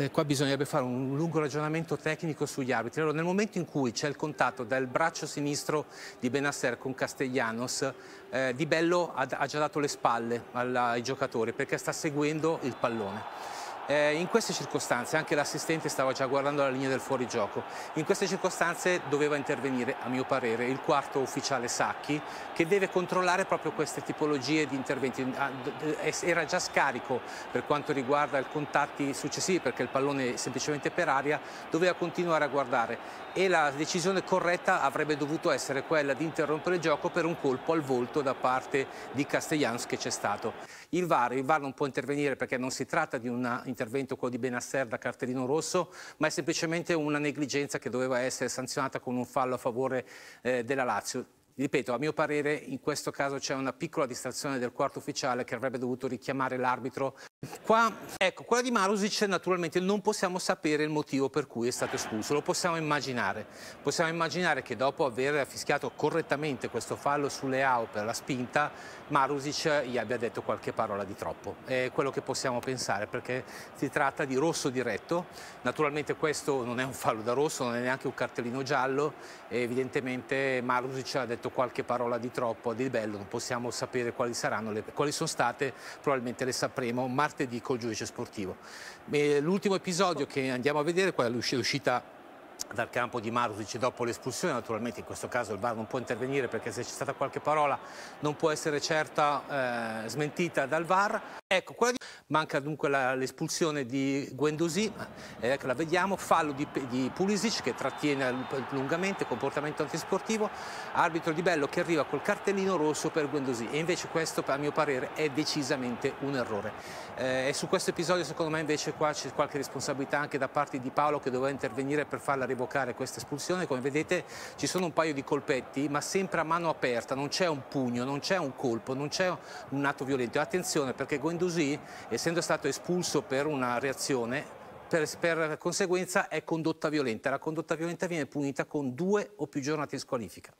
eh, qua bisognerebbe fare un lungo ragionamento tecnico sugli arbitri. Allora, nel momento in cui c'è il contatto dal braccio sinistro di Benasser con Castellanos, eh, Di Bello ha, ha, già dato le spalle alla, ai giocatori perché sta seguendo il pallone. Eh, in queste circostanze anche l'assistente stava già guardando la linea del fuorigioco. In queste circostanze doveva intervenire, a mio parere, il quarto ufficiale Sacchi che deve controllare proprio queste tipologie di interventi. Ah, era già scarico per quanto riguarda i contatti successivi perché il pallone semplicemente per aria, doveva continuare a guardare e la decisione corretta avrebbe dovuto essere quella di interrompere il gioco per un colpo al volto da parte di Castellanos che c'è stato. Il VAR, il VAR non può intervenire perché non si tratta di un intervento quello di Benasser da cartellino rosso, ma è semplicemente una negligenza che doveva essere sanzionata con un fallo a favore eh, della Lazio. Ripeto, a mio parere in questo caso c'è una piccola distrazione del quarto ufficiale che avrebbe dovuto richiamare l'arbitro Qua, ecco, quella di Marusic naturalmente non possiamo sapere il motivo per cui è stato espulso, lo possiamo immaginare. Possiamo immaginare che dopo aver fischiato correttamente questo fallo sulle AO per la spinta, Marusic gli abbia detto qualche parola di troppo. È quello che possiamo pensare perché si tratta di rosso diretto. Naturalmente questo non è un fallo da rosso, non è neanche un cartellino giallo evidentemente Marusic ha detto qualche parola di troppo Di Bello, non possiamo sapere quali le, quali sono state, probabilmente le sapremo martedì col giudice sportivo. L'ultimo episodio che andiamo a vedere, quella l'uscita dal campo di Marusic dopo l'espulsione, naturalmente in questo caso il VAR non può intervenire perché se c'è stata qualche parola non può essere certa eh, smentita dal VAR. Ecco, di... manca dunque l'espulsione di Guendouzi, eh, la vediamo, fallo di, di, Pulisic che trattiene lungamente, comportamento antisportivo, arbitro di Bello che arriva col cartellino rosso per Guendouzi e invece questo a mio parere è decisamente un errore. Eh, e su questo episodio secondo me invece qua c'è qualche responsabilità anche da parte di Paolo che doveva intervenire per farla revocare questa espulsione, come vedete ci sono un paio di colpetti ma sempre a mano aperta, non c'è un pugno, non c'è un colpo, non c'è un atto violento. Attenzione perché Guendouzi, essendo stato espulso per una reazione, per, per, conseguenza è condotta violenta. La condotta violenta viene punita con due o più giornate in squalifica.